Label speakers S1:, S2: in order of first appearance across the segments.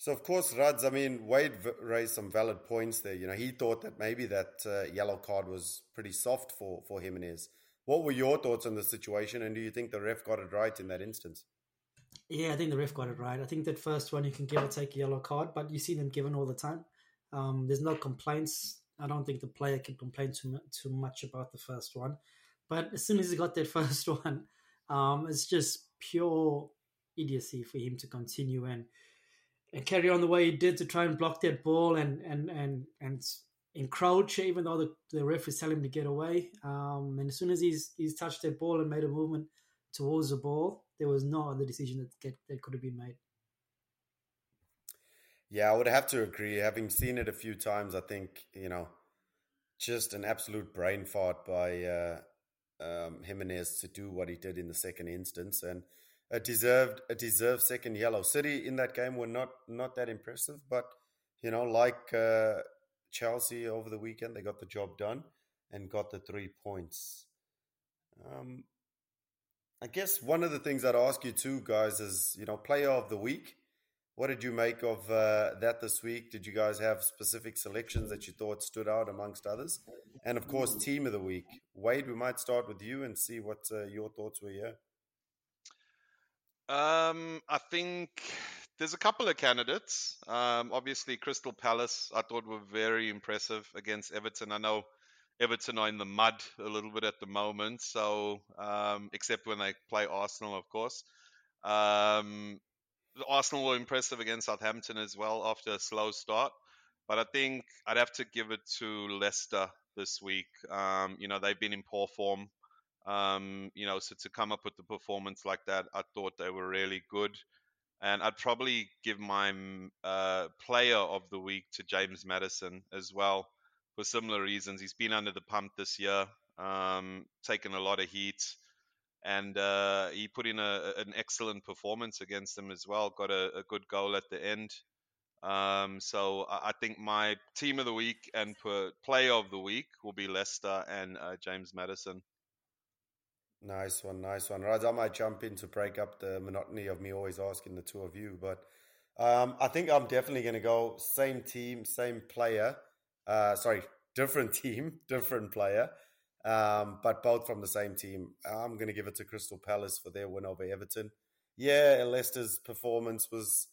S1: So of course, Rads. I mean, Wade raised some valid points there. You know, he thought that maybe that uh, yellow card was pretty soft for for Jimenez. What were your thoughts on the situation, and do you think the ref got it right in that instance?
S2: Yeah, I think the ref got it right. I think that first one you can give or take a yellow card, but you see them given all the time. Um, there's no complaints. I don't think the player can complain too too much about the first one. But as soon as he got that first one, um, it's just pure idiocy for him to continue and carry on the way he did to try and block that ball and and and and encroach, even though the, the ref is telling him to get away. Um, and as soon as he's he's touched that ball and made a movement towards the ball, there was no other decision that get, that could have been made.
S1: Yeah, I would have to agree. Having seen it a few times, I think you know, just an absolute brain fart by uh, um, Jimenez to do what he did in the second instance, and a deserved a deserved second yellow. City in that game were not not that impressive, but you know, like uh, Chelsea over the weekend, they got the job done and got the three points. Um, I guess one of the things I'd ask you too, guys, is you know, player of the week. What did you make of uh, that this week? Did you guys have specific selections that you thought stood out amongst others? And of course, team of the week. Wade, we might start with you and see what uh, your thoughts were here.
S3: Um, I think there's a couple of candidates. Um, obviously, Crystal Palace, I thought were very impressive against Everton. I know Everton are in the mud a little bit at the moment, so um, except when they play Arsenal, of course. Um, Arsenal were impressive against Southampton as well after a slow start, but I think I'd have to give it to Leicester this week. Um, you know, they've been in poor form um, you know, so to come up with the performance like that, I thought they were really good. And I'd probably give my uh, player of the week to James Maddison as well for similar reasons. He's been under the pump this year, um, taken a lot of heat, and uh, he put in a, an excellent performance against them as well. Got a, a good goal at the end. Um, so I, I, think my team of the week and player of the week will be Leicester and uh, James Maddison.
S1: Nice one, nice one. Raj, I might jump in to break up the monotony of me always asking the two of you, but um, I think I'm definitely going to go same team, same player. Uh, sorry, different team, different player, um, but both from the same team. I'm going to give it to Crystal Palace for their win over Everton. Yeah, Leicester's performance was,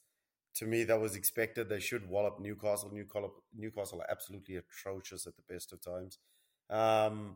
S1: to me, that was expected. They should wallop Newcastle. Newcastle, Newcastle are absolutely atrocious at the best of times. Um,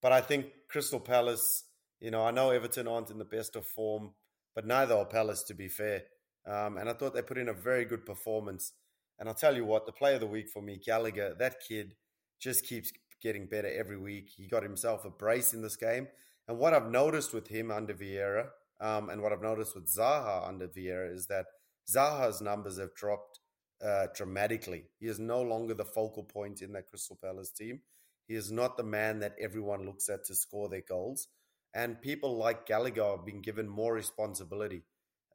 S1: but I think Crystal Palace you know, I know Everton aren't in the best of form, but neither are Palace, to be fair. Um, and I thought they put in a very good performance. And I'll tell you what, the play of the week for me, Gallagher, that kid just keeps getting better every week. He got himself a brace in this game. And what I've noticed with him under Vieira, um, and what I've noticed with Zaha under Vieira, is that Zaha's numbers have dropped uh, dramatically. He is no longer the focal point in that Crystal Palace team. He is not the man that everyone looks at to score their goals and people like Gallagher have been given more responsibility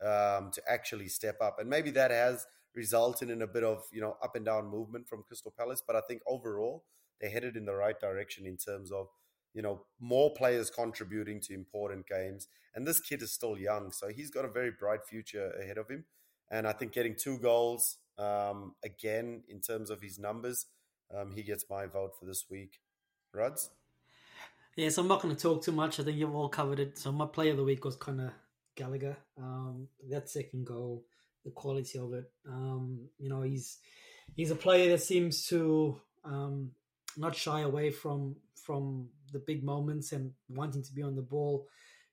S1: um, to actually step up, and maybe that has resulted in a bit of you know up and down movement from Crystal Palace. But I think overall they're headed in the right direction in terms of you know more players contributing to important games, and this kid is still young, so he's got a very bright future ahead of him. And I think getting two goals um, again in terms of his numbers, um, he gets my vote for this week. Rods.
S2: Yeah, so I'm not going to talk too much. I think you've all covered it. So my player of the week was of Gallagher. Um, that second goal, the quality of it. Um, you know, he's he's a player that seems to um, not shy away from from the big moments and wanting to be on the ball.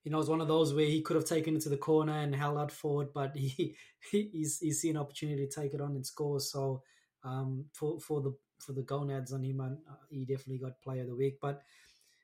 S2: You know, it's one of those where he could have taken it to the corner and held out forward, but he, he's he's seen opportunity to take it on and score. So um, for for the for the gonads on him, uh, he definitely got player of the week. But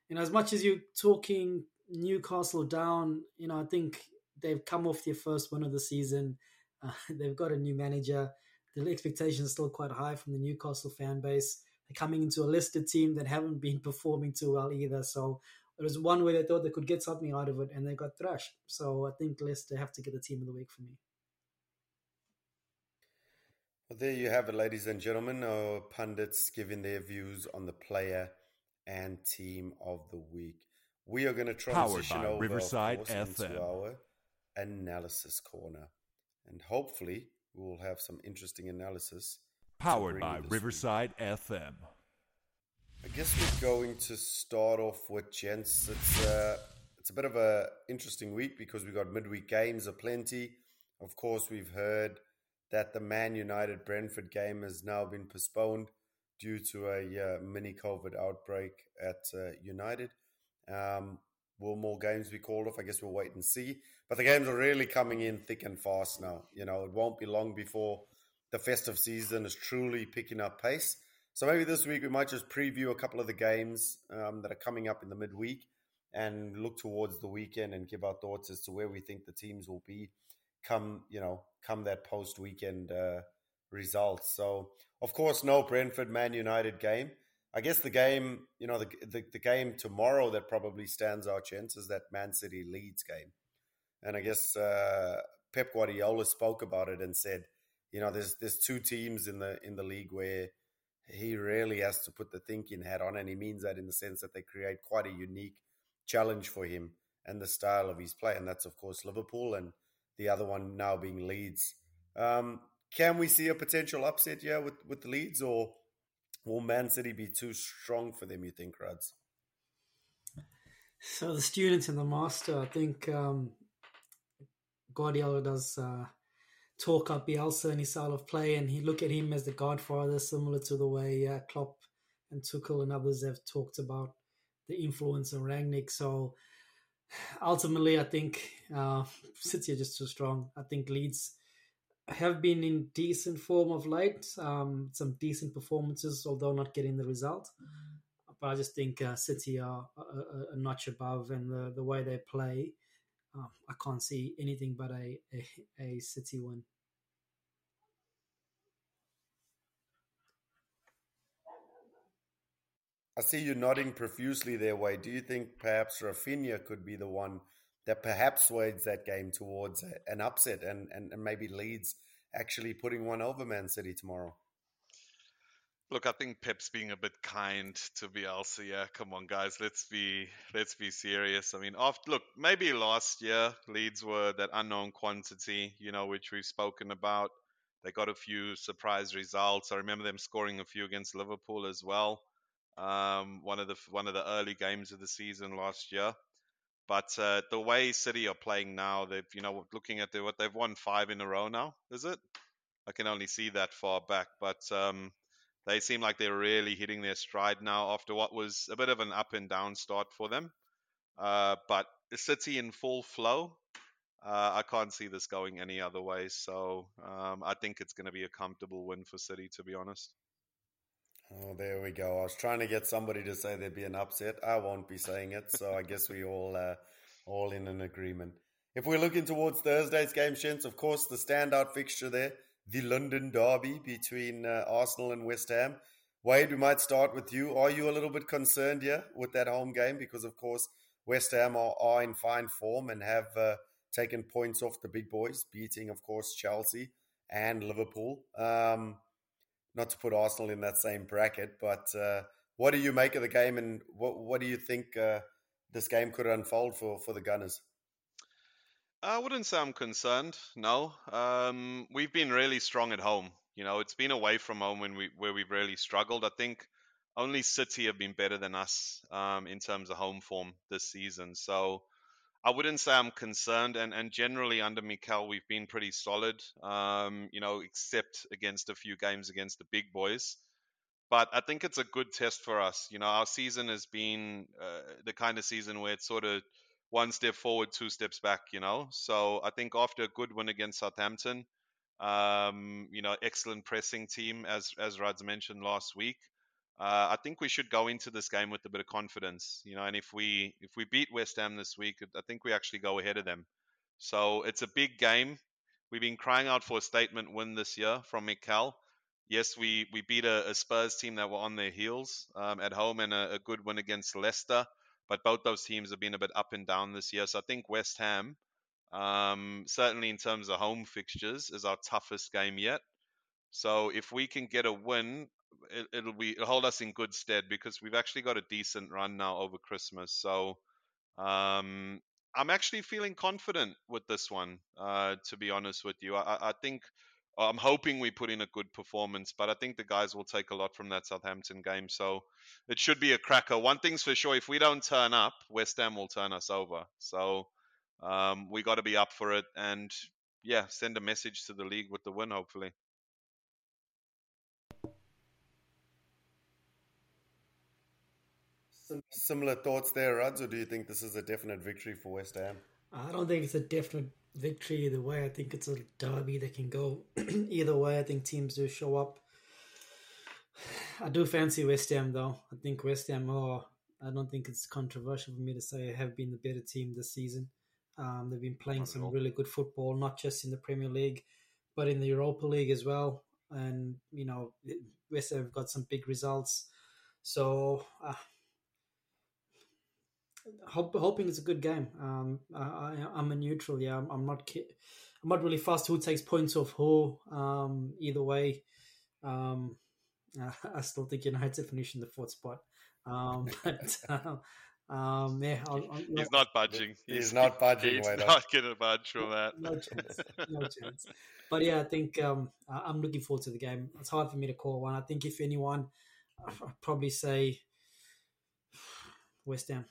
S2: you know, as much as you're talking Newcastle down, you know, I think they've come off their first win of the season. Uh, they've got a new manager. The expectations are still quite high from the Newcastle fan base. They're coming into a listed team that haven't been performing too well either. So it was one way they thought they could get something out of it, and they got thrashed. So I think Leicester have to get the team of the week for me.
S1: Well, there you have it, ladies and gentlemen. Our pundits giving their views on the player and team of the week. We are going to transition over
S4: Riverside
S1: into our analysis corner, and hopefully we will have some interesting analysis.
S4: Powered by Riverside week. FM.
S1: I guess we're going to start off with gents. It's uh, it's a bit of a interesting week because we got midweek games aplenty. Of course, we've heard that the Man United Brentford game has now been postponed due to a uh, mini COVID outbreak at uh, United. Um, will more games be called off? I guess we'll wait and see. But the games are really coming in thick and fast now. You know, it won't be long before the festive season is truly picking up pace. So maybe this week we might just preview a couple of the games um, that are coming up in the midweek and look towards the weekend and give our thoughts as to where we think the teams will be come, you know, come that post weekend uh, results. So, of course, no Brentford Man United game. I guess the game, you know, the, the, the game tomorrow that probably stands our chance is that Man City Leeds game. And I guess uh, Pep Guardiola spoke about it and said, you know, there's there's two teams in the in the league where he really has to put the thinking hat on, and he means that in the sense that they create quite a unique challenge for him and the style of his play, and that's of course Liverpool, and the other one now being Leeds. Um, can we see a potential upset here with with the Leeds, or will Man City be too strong for them? You think, Rads?
S2: So the students and the master, I think um, Guardiola does uh, talk up Bielsa and his style of play, and he look at him as the godfather, similar to the way uh, Klopp and Tuchel and others have talked about the influence of Rangnick. So ultimately, I think uh, City are just too strong. I think Leeds have been in decent form of late, um, some decent performances, although not getting the result. But I just think uh, City are a, a, notch above, and the, the way they play, uh, I can't see anything but a, a, a City win.
S1: I see you nodding profusely their way. Do you think perhaps Raphinha could be the one that perhaps sways that game towards an upset and, and, and maybe Leeds actually putting one over Man City tomorrow?
S3: Look, I think Pep's being a bit kind to Bielsa. Yeah, come on, guys, let's be let's be serious. I mean, after look, maybe last year Leeds were that unknown quantity, you know, which we've spoken about. They got a few surprise results. I remember them scoring a few against Liverpool as well um, one of the one of the early games of the season last year. But uh, the way City are playing now, they've you know looking at the, what they've won five in a row now. Is it? I can only see that far back, but um, they seem like they're really hitting their stride now after what was a bit of an up and down start for them. Uh, but City in full flow, uh, I can't see this going any other way. So um, I think it's going to be a comfortable win for City, to be honest.
S1: Oh, there we go. I was trying to get somebody to say there'd be an upset. I won't be saying it, so I guess we all uh, all in an agreement. If we're looking towards Thursday's game, Shins, of course, the standout fixture there, the London derby between uh, Arsenal and West Ham. Wade, we might start with you. Are you a little bit concerned here with that home game? Because, of course, West Ham are, are in fine form and have uh, taken points off the big boys, beating, of course, Chelsea and Liverpool. Um, not to put Arsenal in that same bracket, but uh, what do you make of the game, and what what do you think uh, this game could unfold for for the Gunners?
S3: I wouldn't say I'm concerned. No, um, we've been really strong at home. You know, it's been away from home when we where we've really struggled. I think only City have been better than us um, in terms of home form this season. So I wouldn't say I'm concerned, and, and generally under Mikel we've been pretty solid. Um, you know, except against a few games against the big boys. But I think it's a good test for us. You know, our season has been uh, the kind of season where it's sort of one step forward, two steps back. You know, so I think after a good win against Southampton, um, you know, excellent pressing team as as Rads mentioned last week uh, I think we should go into this game with a bit of confidence, you know. And if we if we beat West Ham this week, I think we actually go ahead of them. So it's a big game. We've been crying out for a statement win this year from Mikel. Yes, we we beat a, a Spurs team that were on their heels um, at home and a, a, good win against Leicester. But both those teams have been a bit up and down this year. So I think West Ham, um, certainly in terms of home fixtures, is our toughest game yet. So if we can get a win, it, will be it'll hold us in good stead because we've actually got a decent run now over Christmas. So um, I'm actually feeling confident with this one. Uh, to be honest with you, I, I, think I'm hoping we put in a good performance, but I think the guys will take a lot from that Southampton game. So it should be a cracker. One thing's for sure: if we don't turn up, West Ham will turn us over. So um, we got to be up for it, and yeah, send a message to the league with the win, hopefully.
S1: Similar thoughts there, Ruds, or do you think this is a definite victory for West Ham?
S2: I don't think it's a definite victory either way. I think it's a derby that can go either way. I think teams do show up. I do fancy West Ham though. I think West Ham are. I don't think it's controversial for me to say have been the better team this season. Um, they've been playing some really good football, not just in the Premier League, but in the Europa League as well. And you know, West Ham have got some big results. So uh, hope, hoping it's a good game. Um, I, am a neutral. Yeah, I'm, I'm not. I'm not really fast who takes points off who. Um, either way, um, I still think United finish in the fourth spot. Um, but uh, um, yeah, i
S3: i he's not budging.
S1: He's, he's not budging.
S3: He's not going to budge from that.
S2: no chance. No chance. But yeah, I think um, I'm looking forward to the game. It's hard for me to call one. I think if anyone, I'd probably say West Ham.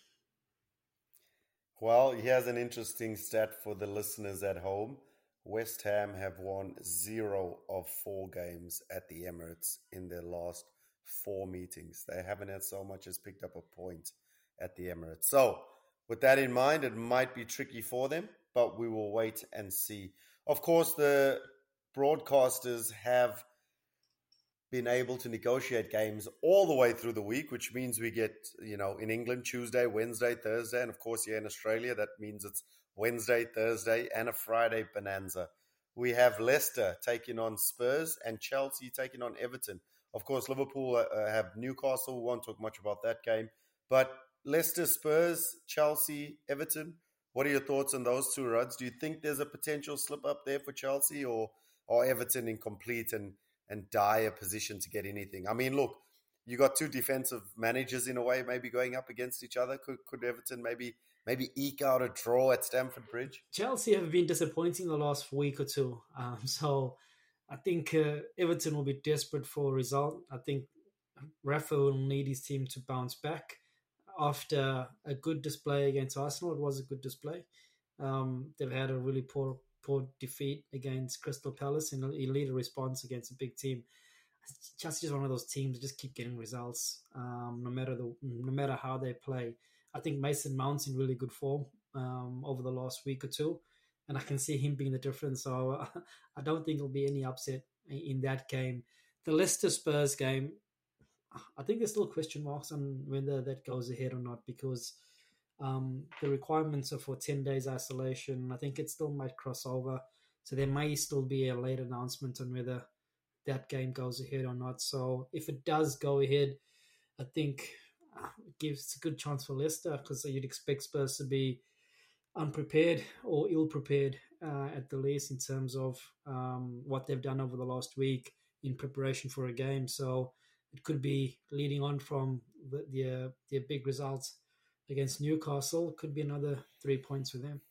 S1: Well, here's an interesting stat for the listeners at home. West Ham have won zero of four games at the Emirates in their last four meetings. They haven't had so much as picked up a point at the Emirates. So, with that in mind, it might be tricky for them, but we will wait and see. Of course, the broadcasters have been able to negotiate games all the way through the week, which means we get, you know, in England, Tuesday, Wednesday, Thursday. And of course, here in Australia, that means it's Wednesday, Thursday, and a Friday bonanza. We have Leicester taking on Spurs and Chelsea taking on Everton. Of course, Liverpool uh, uh have Newcastle. We won't talk much about that game. But Leicester, Spurs, Chelsea, Everton. What are your thoughts on those two rods? Do you think there's a potential slip up there for Chelsea or, or Everton incomplete and and dire position to get anything. I mean, look, you got two defensive managers in a way, maybe going up against each other. Could could Everton maybe maybe eke out a draw at Stamford Bridge?
S2: Chelsea have been disappointing the last week or two, um, so I think uh, Everton will be desperate for a result. I think Rafa will need his team to bounce back after a good display against Arsenal. It was a good display. Um, they've had a really poor poor defeat against Crystal Palace in a elite response against a big team. Chelsea is one of those teams that just keep getting results, um, no matter the no matter how they play. I think Mason Mount's in really good form um, over the last week or two, and I can see him being the difference. So I don't think there'll be any upset in that game. The Leicester Spurs game, I think there's still question marks on whether that goes ahead or not because um, the requirements are for 10 days isolation. I think it still might cross over. So there may still be a late announcement on whether that game goes ahead or not. So if it does go ahead, I think uh, it gives a good chance for Leicester because you'd expect Spurs to be unprepared or ill prepared uh, at the least in terms of um, what they've done over the last week in preparation for a game. So it could be leading on from the, the, uh, the big results against Newcastle. Could be another three points for them.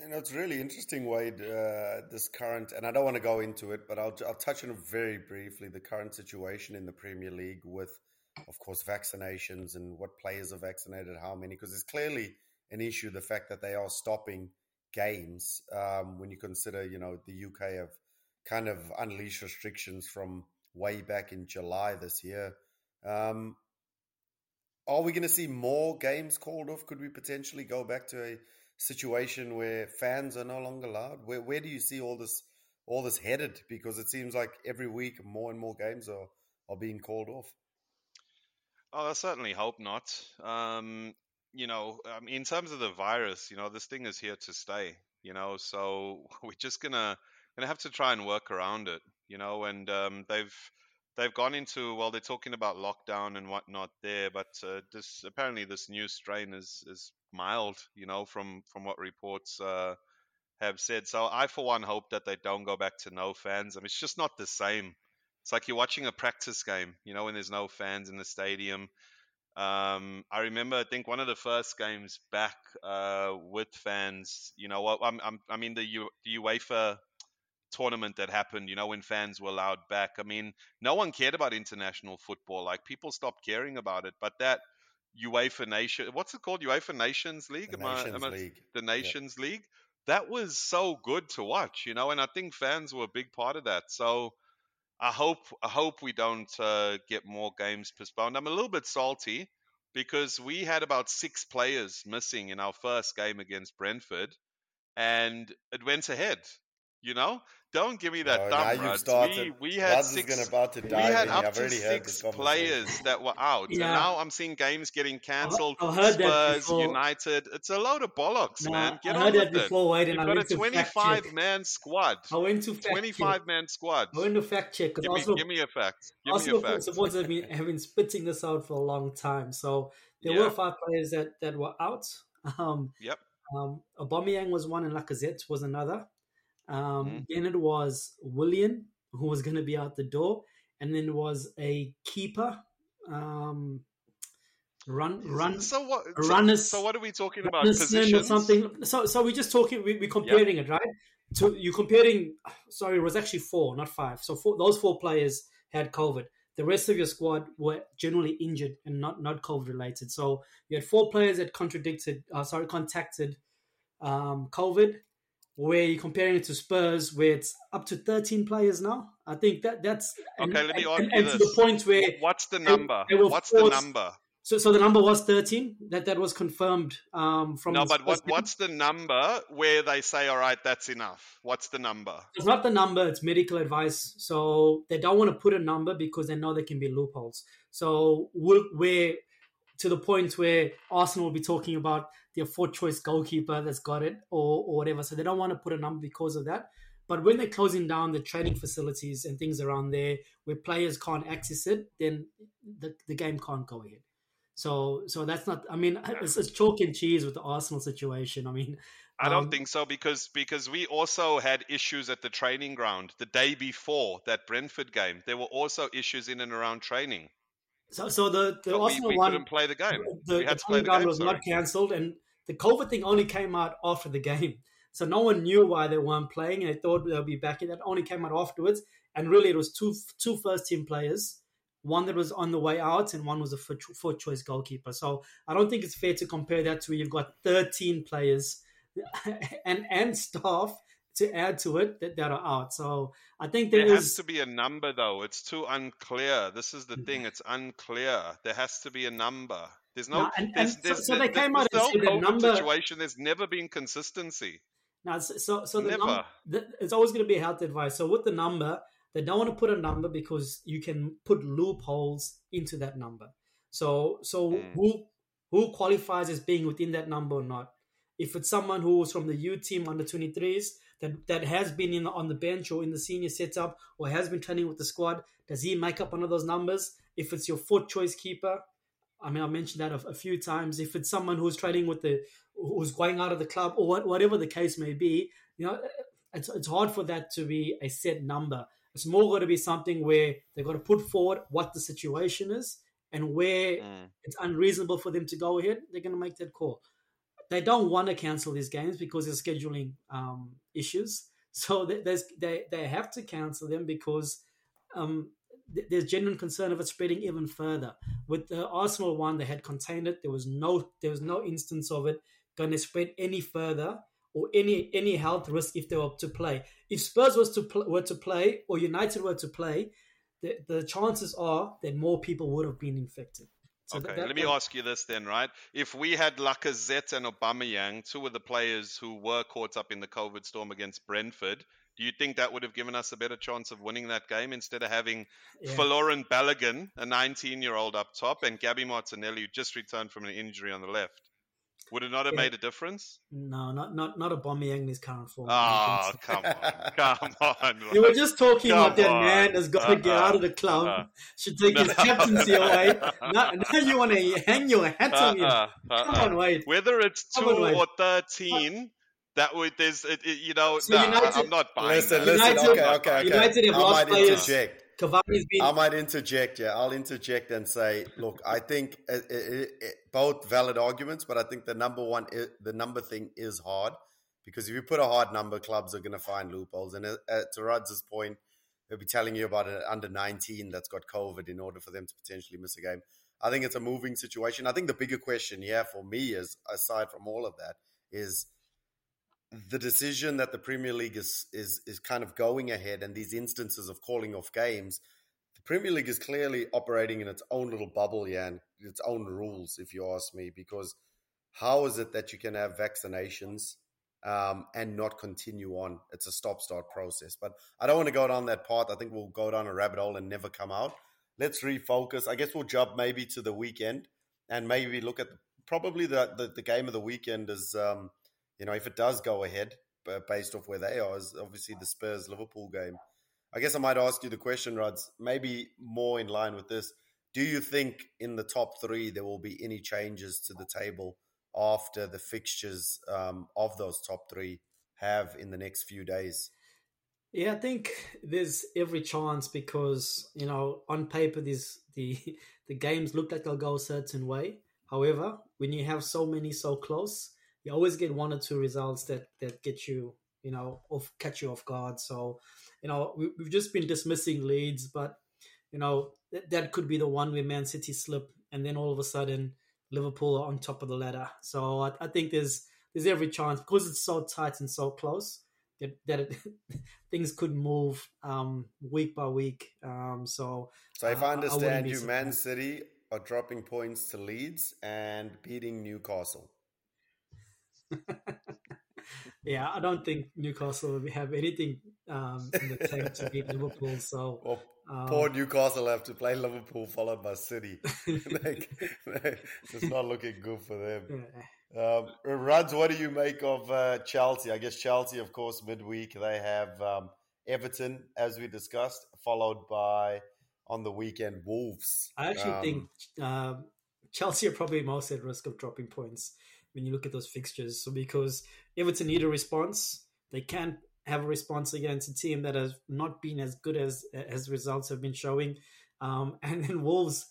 S1: You know, it's really interesting, Wade. Uh, this current, and I don't want to go into it, but I'll I'll touch on it very briefly. The current situation in the Premier League with, of course, vaccinations and what players are vaccinated, how many, because it's clearly an issue. The fact that they are stopping games um, when you consider, you know, the UK have kind of unleashed restrictions from way back in July this year. Um, are we going to see more games called off? Could we potentially go back to a situation where fans are no longer allowed? Where where do you see all this all this headed? Because it seems like every week more and more games are are being called off.
S3: Oh, I certainly hope not. Um, you know, um, in terms of the virus, you know, this thing is here to stay. You know, so we're just gonna gonna have to try and work around it. You know, and um, they've they've gone into well, they're talking about lockdown and whatnot there, but uh, this apparently this new strain is is mild, you know, from from what reports uh, have said. So I, for one, hope that they don't go back to no fans. I mean, it's just not the same. It's like you're watching a practice game, you know, when there's no fans in the stadium. Um, I remember, I think one of the first games back uh, with fans. You know, I'm, I'm, I mean, the, U, the UEFA tournament that happened, you know, when fans were allowed back. I mean, no one cared about international football. Like people stopped caring about it. But that UEFA Nation, what's it called? UEFA Nations League?
S1: The
S3: Am I-
S1: Nations
S3: am I-
S1: League.
S3: the Nations League. That was so good to watch, you know, and I think fans were a big part of that. So I hope I hope we don't uh, get more games postponed. I'm a little bit salty because we had about six players missing in our first game against Brentford, and it went ahead. You know, don't give me that
S1: Oh,
S3: thumb,
S1: now you've started.
S3: We, we had
S1: Ruds
S3: six
S1: gonna about to
S3: we had up to six players that were out, and now I'm seeing games getting cancelled.
S2: I heard that
S3: Spurs. United. It's a load of bollocks,
S2: No,
S3: man. Get
S2: I
S3: on
S2: heard
S3: with
S2: that before, Wade,
S3: it.
S2: and
S3: You've
S2: I
S3: got a
S2: went to fact
S3: 25 man squad.
S2: I went to fact
S3: 25
S2: check.
S3: man squad.
S2: I went to fact check because
S3: Give me, give me a fact. Give
S2: Arsenal
S3: me a fact.
S2: supporters have been, have been spitting this out for a long time. So there
S3: Yeah.
S2: were five players that, that were out. Um,
S3: Yep.
S2: Um, Aubameyang was one, and Lacazette was another. Um,
S3: Mhm.
S2: Then it was Willian, who was going to be out the door, and then it was a keeper. Um, run, run,
S3: So what? So,
S2: Runners-
S3: so what are we talking about? Positions
S2: or something. So, so we're just talking. We, we're comparing it, right? To you're comparing. Sorry, it was actually four, not five. So four, those four players had COVID. The rest of your squad were generally injured and not not COVID related. So you had four players that contradicted. Uh, sorry, contacted um, COVID. Where you're comparing it to Spurs, where it's up to 13 players now. I think that that's and,
S3: Okay, let me
S2: and,
S3: ask
S2: and,
S3: you
S2: and to the point where
S3: What's the number?
S2: they were
S3: What's the number?
S2: so so the number was 13. That that was confirmed um, from
S3: No, but what, what's the number where they say, all right, that's enough? What's the number?
S2: It's not the number, it's medical advice. So they don't want to put a number because they know there can be loopholes. So we'll, we're to the point where Arsenal will be talking about their fourth choice goalkeeper that's got it or, or whatever. So they don't want to put a number because of that. But when they're closing down the training facilities and things around there where players can't access it, then the, the game can't go ahead. So so that's not. I mean, it's, it's chalk and cheese with the Arsenal situation. I mean,
S3: I don't
S2: Um,
S3: think so because because we also had issues at the training ground the day before that Brentford game. There were also issues in and around training.
S2: So so the the
S3: But we,
S2: Arsenal
S3: we
S2: one
S3: couldn't play the game.
S2: the,
S3: we
S2: the
S3: had to play the game.
S2: was
S3: sorry.
S2: not cancelled, and the COVID thing only came out after the game. So no one knew why they weren't playing, and they thought they'll be back. And that only came out afterwards. And really, it was two two first team players, one that was on the way out, and one was a fourth choice goalkeeper. So I don't think it's fair to compare that to where you've got thirteen players and and staff to add to it that, that are out. So I think there
S3: There
S2: is
S3: has to be a number, though. It's too unclear. This is the
S2: Mm.
S3: thing. It's unclear. There has to be a number. There's no.
S2: No, and- and
S3: there's,
S2: so- so they came out
S3: there's
S2: and said
S3: COVID
S2: number-
S3: situation. There's never been consistency.
S2: Now, so so, the
S3: Never.
S2: num- the, it's always going to be health advice. So with the number, they don't want to put a number because you can put loopholes into that number. So so
S3: Mm.
S2: who who qualifies as being within that number or not? If it's someone who's from the U team under 23s that that has been in on the bench or in the senior setup or has been training with the squad, does he make up one of those numbers? If it's your fourth choice keeper, I mean, I mentioned that a, a few times. If it's someone who's training with the, who's going out of the club or what, whatever the case may be, you know, it's, it's hard for that to be a set number. It's more going to be something where they've got to put forward what the situation is and where
S3: Mm.
S2: it's unreasonable for them to go ahead. They're going to make that call. They don't want to cancel these games because of scheduling um, issues. So they they have to cancel them because um, th- there's genuine concern of it spreading even further. With the Arsenal one, they had contained it. There was no there was no instance of it going to spread any further or any any health risk if they were to play. If Spurs was to pl- were to play or United were to play, the, the chances are that more people would have been infected. So
S3: Okay,
S2: that-
S3: let me
S2: that-
S3: ask you this then, right? If we had Lacazette and Aubameyang, two of the players who were caught up in the COVID storm against Brentford, do you think that would have given us a better chance of winning that game instead of having
S2: yeah.
S3: Folarin Balogun, a 19-year-old up top, and Gabi Martinelli, who just returned from an injury on the left? Would it not have
S2: Yeah.
S3: made a difference?
S2: No, not not not a Aubameyang in his current form.
S3: Oh, come on, come on.
S2: You were just talking about that man
S3: on.
S2: that's got to get
S3: Uh-uh.
S2: out of the uh-uh. club,
S3: Uh-uh.
S2: should take his captaincy away. Oh, now, now you want to hang your hat on him.
S3: Uh-uh,
S2: Come
S3: uh-uh.
S2: on, Wade.
S3: Whether it's two
S2: on,
S3: or thirteen, that would there's it, it- you know.
S2: So
S3: nah,
S2: United-
S3: I'm not buying
S1: Listen,
S3: that.
S1: listen.
S2: United-
S1: okay, okay, okay.
S2: United have
S1: I
S2: lost
S1: might
S2: players.
S1: interject.
S2: Cavani's been
S1: I might interject. Yeah, I'll interject and say, look, I think it, it, it, both valid arguments, but I think the number one, the number thing is hard. because if you put a hard number, clubs are going to find loopholes. And uh, uh to Rudz's point, they'll be telling you about an under 19 that's got COVID in order for them to potentially miss a game. I think it's a moving situation. I think the bigger question, yeah, for me is aside from all of that, is the decision that the Premier League is is is kind of going ahead and these instances of calling off games. The Premier League is clearly operating in its own little bubble, yeah, and its own rules, if you ask me, because how is it that you can have vaccinations um, and not continue on? It's a stop start process. But I don't want to go down that path. I think we'll go down a rabbit hole and never come out. Let's refocus. I guess we'll jump maybe to the weekend and maybe look at probably the, the, the game of the weekend is, um, you know, if it does go ahead based off where they are, is obviously the Spurs Liverpool game. I guess I might ask you the question, Rods, maybe more in line with this. Do you think in the top three there will be any changes to the table after the fixtures um, of those top three have in the next few days?
S2: Yeah, I think there's every chance because you know on paper these the the games look like they'll go a certain way. However, when you have so many so close, you always get one or two results that that get you you know off catch you off guard. So you know we, have just been dismissing Leeds, but you know that, that could be the one where Man City slip and then all of a sudden Liverpool are on top of the ladder. So I, I think there's there's every chance because it's so tight and so close that, that it, things could move um, week by week. Um, so,
S1: so if I understand I you, Man City are dropping points to Leeds and beating Newcastle.
S2: yeah, I don't think Newcastle will have anything um, in the tank to beat Liverpool. So
S1: well, um, poor Newcastle have to play Liverpool followed by City. like, it's not looking good for them. Yeah. Um, Ruds, what do you make of uh, Chelsea? I guess Chelsea, of course, midweek they have um, Everton, as we discussed, followed by on the weekend Wolves.
S2: I actually um, think uh, Chelsea are probably most at risk of dropping points when you look at those fixtures. So because Everton need a response, they can't have a response against a team that has not been as good as as results have been showing, um, and then Wolves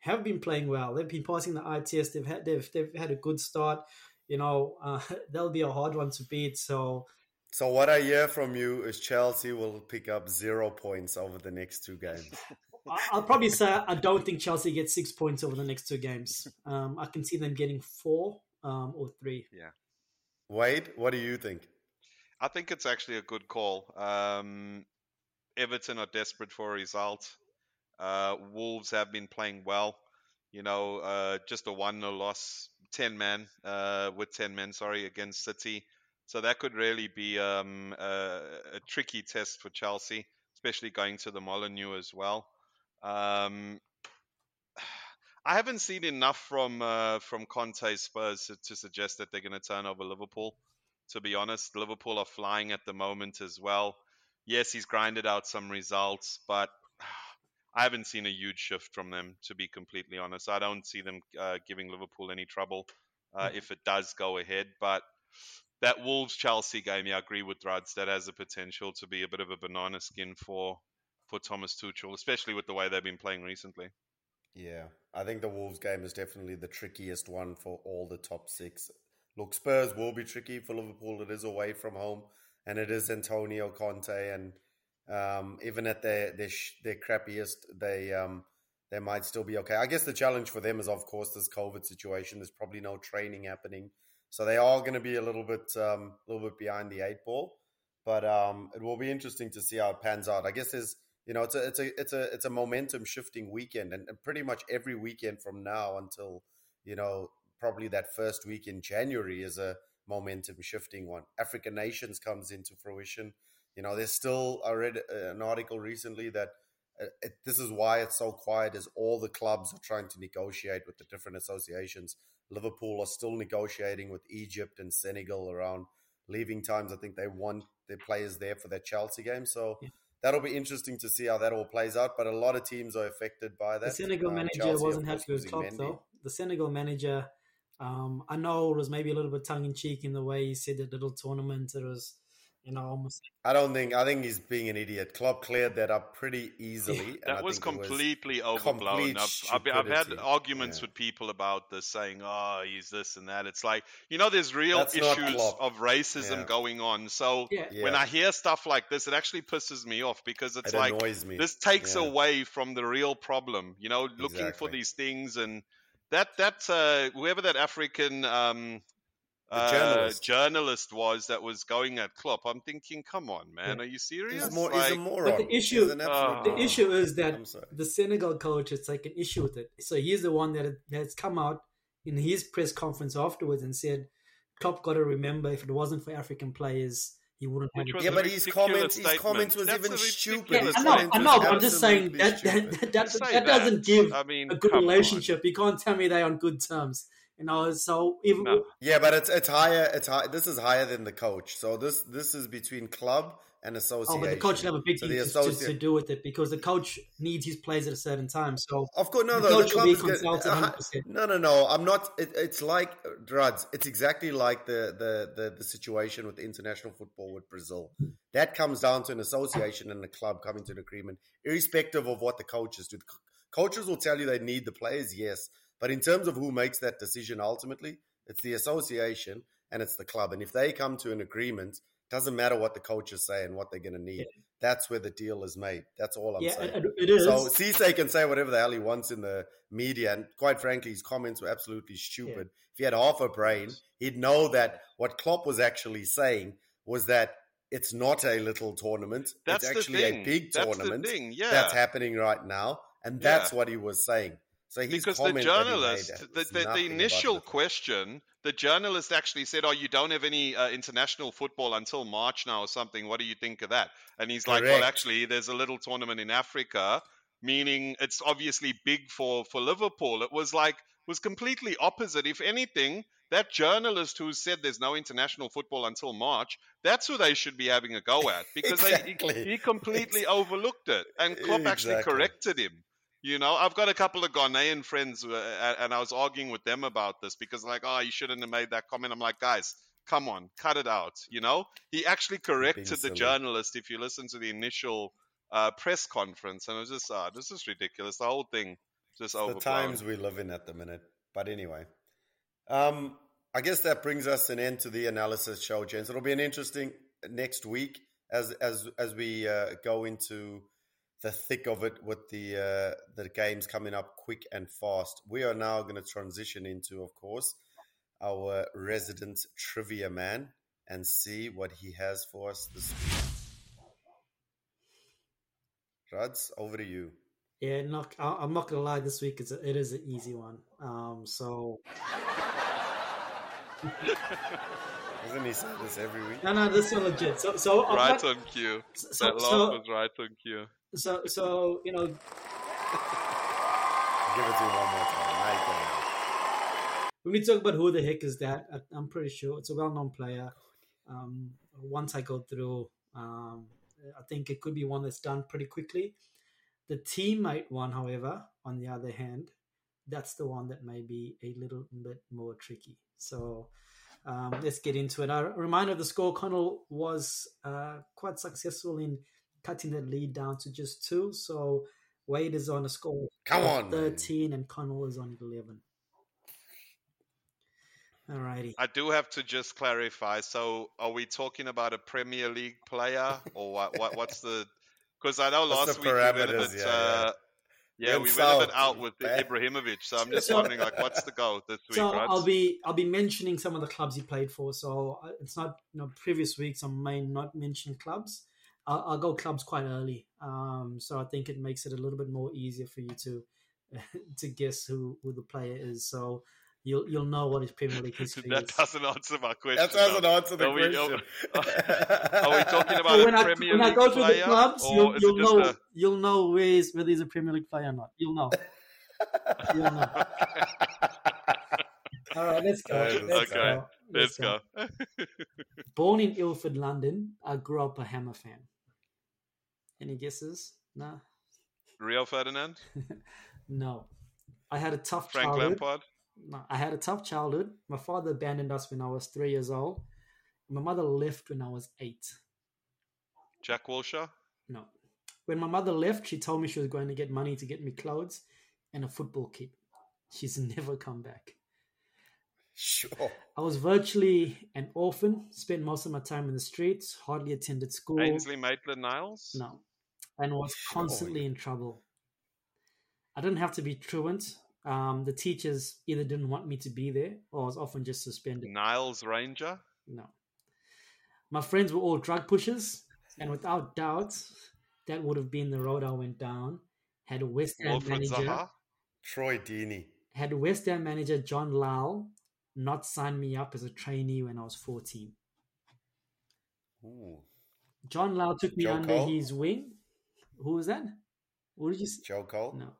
S2: have been playing well. They've been passing the eye test. They've had they've they've had a good start. You know, uh, they'll be a hard one to beat. So,
S1: so what I hear from you is Chelsea will pick up zero points over the next two games.
S2: I'll probably say I don't think Chelsea gets six points over the next two games. Um, I can see them getting four um, or three.
S3: Yeah.
S1: Wade, what do you think?
S3: I think it's actually a good call. Um, Everton are desperate for a result. Uh, Wolves have been playing well. You know, uh, just a one 0 loss, ten men, uh, with ten men, sorry, against City. So that could really be um, a, a, tricky test for Chelsea, especially going to the Molineux as well. Um, I haven't seen enough from uh, from Conte Spurs to, to suggest that they're going to turn over Liverpool. To be honest, Liverpool are flying at the moment as well. Yes, he's grinded out some results, but I haven't seen a huge shift from them, to be completely honest. I don't see them uh, giving Liverpool any trouble uh, mm-hmm. if it does go ahead. But that Wolves Chelsea game, yeah, I agree with Ruds. That has the potential to be a bit of a banana skin for for Thomas Tuchel, especially with the way they've been playing recently.
S1: Yeah, I think the Wolves game is definitely the trickiest one for all the top six. Look, Spurs will be tricky for Liverpool. It is away from home, and it is Antonio Conte and um, even at their their, their crappiest, they um, they might still be okay. I guess the challenge for them is, of course, this COVID situation. There's probably no training happening, so they are going to be a little bit um, a little bit behind the eight ball. But um, it will be interesting to see how it pans out. I guess there's you know it's a it's a it's a it's a momentum shifting weekend, and, pretty much every weekend from now until you know probably that first week in January is a momentum shifting one. African nations comes into fruition. You know, there's still I read uh, an article recently that uh, it, this is why it's so quiet is all the clubs are trying to negotiate with the different associations. Liverpool are still negotiating with Egypt and Senegal around leaving times. I think they want their players there for their Chelsea game. So yeah. That'll be interesting to see how that all plays out. But a lot of teams are affected by that.
S2: The Senegal uh, manager Chelsea, wasn't happy with Klopp though. The Senegal manager, um, I know it was maybe a little bit tongue in cheek in the way he said that little tournament. It was You know, almost.
S1: I don't think. I think he's being an idiot. Klopp cleared that up pretty easily. and I
S3: That was
S1: think it
S3: completely overblown.
S1: complete
S3: I've, I've, I've had arguments
S1: Yeah.
S3: with people about this, saying, "Oh, he's this and that." It's like you know, there's real
S1: That's
S3: issues of racism
S1: Yeah.
S3: going on. So
S2: Yeah.
S1: Yeah.
S3: when I hear stuff like this, it actually pisses me off because it's
S1: it
S3: like
S1: me.
S3: this takes
S1: Yeah.
S3: away from the real problem. You know, looking for these things and that that uh, whoever that African um,
S1: The
S3: uh,
S1: journalist.
S3: journalist was that was going at Klopp. I'm thinking, come on, man,
S2: Yeah.
S3: are you serious?
S1: He's, more,
S3: Like-
S1: he's a moron.
S2: But the issue-
S1: He's an absolute
S3: Oh.
S2: The
S1: moron.
S2: issue is that
S1: I'm
S2: the Senegal coach has taken issue with it. So he's the one that has come out in his press conference afterwards and said, Klopp got to remember if it wasn't for African players, he wouldn't have
S3: Which
S2: it.
S3: was
S1: Yeah, but his
S3: ridiculous
S1: comments, his comments was
S3: That's
S1: even stupid.
S2: Yeah, I know,
S1: comments
S2: I
S1: was
S2: know, but I'm just saying
S1: absolutely
S2: that that, that, that, that doesn't give
S3: I mean,
S2: a good
S3: come on.
S2: relationship. You can't tell me they're on good terms. You know, so even
S3: No.
S1: Yeah, but it's it's higher. It's high. This is higher than the coach. So this this is between club and association.
S2: oh, but the coach should have a big
S1: So
S2: thing
S1: the
S2: to, to, do with it because the coach needs his players at a certain time. So
S1: Of course, no,
S2: The
S1: no. The
S2: will be consulted
S1: Uh, No, no, no. I'm not. It, it's like Druds. It's exactly like the, the the the situation with international football with Brazil. That comes down to an association and a club coming to an agreement, irrespective of what the coaches do. Coaches will tell you they need the players, yes, but in terms of who makes that decision ultimately, it's the association and it's the club. And if they come to an agreement, doesn't matter what the coaches say and what they're going to need. That's where the deal is made. That's all I'm
S2: yeah,
S1: saying.
S2: it, it is.
S1: So Cisse can say whatever the hell he wants in the media, and quite frankly, his comments were absolutely stupid. If he had half a brain, he'd know that what Klopp was actually saying was that it's not a little tournament;
S3: That's
S1: it's
S3: the
S1: actually
S3: thing.
S1: a big
S3: That's the
S1: tournament
S3: thing, yeah.
S1: that's happening right now, and that's
S3: Yeah.
S1: what he was saying. So
S3: because the
S1: comment that he
S3: journalist, the, the, the initial question, the journalist actually said, "Oh, you don't have any uh, international football until March now, or something. What do you think of that?" And he's like, "Well, actually, there's a little tournament in Africa, meaning it's obviously big for for Liverpool." It was like was completely opposite. If anything, that journalist who said there's no international football until March, that's who they should be having a go at because
S1: Exactly.
S3: they, he, he completely overlooked it, and Klopp actually corrected him. You know, I've got a couple of Ghanaian friends, uh, and I was arguing with them about this because, like, oh, you shouldn't have made that comment. I'm like, guys, come on, cut it out. You know, he actually corrected the journalist. If you listen to the initial uh, press conference, and it was just, ah, this is ridiculous. The whole thing just
S1: the times we live in at the minute. But anyway, um, I guess that brings us an end to the analysis show, gents. It'll be an interesting next week as as as we uh, go into the thick of it with the uh, the games coming up quick and fast. We are now going to transition into, of course, our resident trivia man and see what he has for us this week. Ruds, over to you.
S2: yeah, not, I, I'm not gonna lie. This week is a, it is an easy one. Um, so
S1: Doesn't he say this every week?
S2: no, no, this is legit. So, so I'm
S3: right
S2: not-
S3: on cue.
S2: so,
S3: that laugh
S2: so,
S3: was right on cue.
S2: So, so, you know,
S1: Give it to him one more time. You can.
S2: when we talk about who the heck is that, I, I'm pretty sure it's a well-known player. Um, once I go through, um, I think it could be one that's done pretty quickly. The teammate one, however, on the other hand, that's the one that may be a little bit more tricky. So um, let's get into it. A reminder the score: Connell was uh, quite successful in cutting the lead down to just two. So Wade is on a score
S1: Come
S2: of
S1: on, man.
S2: 13 and Connell is on 11. Alrighty.
S3: I do have to just clarify. So, are we talking about a Premier League player, or what? what what's the? Because I know
S1: What's
S3: last week we went a bit.
S1: Yeah,
S3: uh,
S1: yeah.
S3: yeah, we went a bit out with
S1: man.
S3: Ibrahimovic. So I'm just
S2: So-
S3: wondering, like, what's the goal this week,
S2: So
S3: right?
S2: I'll be I'll be mentioning some of the clubs he played for. So uh, it's not you know previous weeks I may not mention clubs. I'll, I'll go clubs quite early. Um, so I think it makes it a little bit more easier for you to to guess who, who the player is. So you'll you'll know what his Premier League history
S3: that
S2: is.
S3: doesn't answer my question.
S1: That doesn't
S3: though.
S1: answer the
S3: Are we- are-
S1: question.
S3: Are we talking about
S2: So
S3: a
S2: when I,
S3: Premier
S2: when I
S3: League
S2: go through the clubs, you'll, you'll know
S3: a-
S2: you'll know where is whether he's a Premier League player or not. You'll know. You'll know. All right, let's go.
S1: Okay,
S2: Let's
S3: okay,
S2: go.
S3: Let's go.
S2: Born in Ilford, London, I grew up a Hammer fan. Any guesses? No.
S3: Rio Ferdinand,
S2: No. I had a tough
S3: Frank
S2: childhood.
S3: Lampard.
S2: No, I had a tough childhood. My father abandoned us when I was three years old. My mother left when I was eight.
S3: Jack Wilshere.
S2: No. When my mother left, she told me she was going to get money to get me clothes and a football kit. She's never come back.
S1: Sure.
S2: I was virtually an orphan, spent most of my time in the streets, hardly attended school.
S3: Ainsley Maitland Niles.
S2: No. And was
S1: Sure.
S2: constantly in trouble. I didn't have to be truant. Um, the teachers either didn't want me to be there or I was often just suspended.
S3: Niles Ranger.
S2: No. My friends were all drug pushers, and without doubt, that would have been the road I went down. Had a West Ham
S3: Wilfred
S2: manager,
S3: Zaha.
S1: Troy Deeney.
S2: had West Ham manager John Lyall not signed me up as a trainee when I was 14.
S1: Ooh.
S2: John Lyall took me
S1: Joe
S2: under
S1: Cole?
S2: his wing. Who was that? What did you say?
S1: Joe Cole.
S2: No.